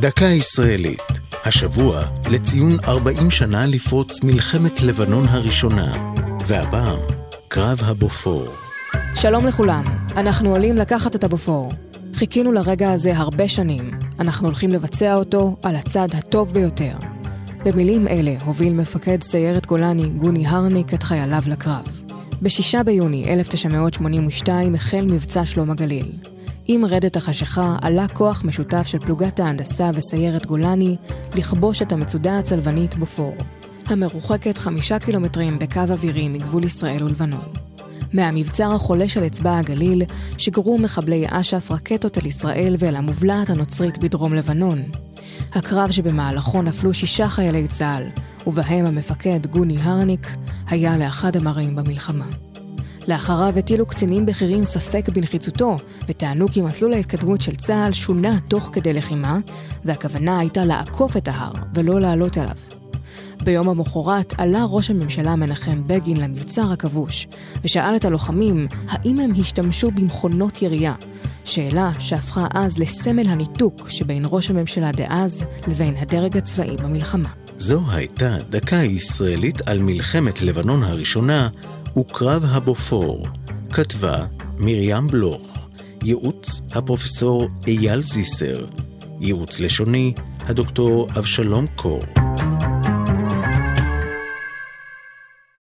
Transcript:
דקה ישראלית, השבוע לציון 40 שנה לפרוץ מלחמת לבנון הראשונה, והפעם, קרב הבופור. שלום לכולם, אנחנו עולים לקחת את הבופור. חיכינו לרגע הזה הרבה שנים, אנחנו הולכים לבצע אותו על הצד הטוב ביותר. במילים אלה הוביל מפקד סיירת גולני גוני הרניק את חייליו לקרב. ב-6 ביוני 1982 החל מבצע שלום הגליל. עם רדת החשיכה עלה כוח משותף של פלוגת ההנדסה וסיירת גולני לכבוש את המצודה הצלבנית בופור, המרוחקת חמישה קילומטרים בקו אווירי מגבול ישראל ולבנון. מהמבצר החולה של אצבע הגליל שיגרו מחבלי אש"ף רקטות אל ישראל ואל המובלעת הנוצרית בדרום לבנון. הקרב שבמהלכו נפלו שישה חיילי צה"ל, ובהם המפקד גוני הרניק, היה לאחד המראים במלחמה. לאחריו הטילו קצינים בכירים ספק בנחיצותו, וטענו כי מסלול ההתקדמות של צה"ל שונה תוך כדי לחימה, והכוונה הייתה לעקוף את ההר, ולא לעלות עליו. ביום המחרת עלה ראש הממשלה מנחם בגין למבצר הכבוש, ושאל את הלוחמים האם הם השתמשו במכונות ירייה, שאלה שהפכה אז לסמל הניתוק שבין ראש הממשלה דאז לבין הדרג הצבאי במלחמה. זו הייתה דקה ישראלית על מלחמת לבנון הראשונה וקרב הבופור. כתבה מרים בלוך. ייעוץ הפרופסור אייל זיסר. ייעוץ לשוני הדוקטור אבשלום קור.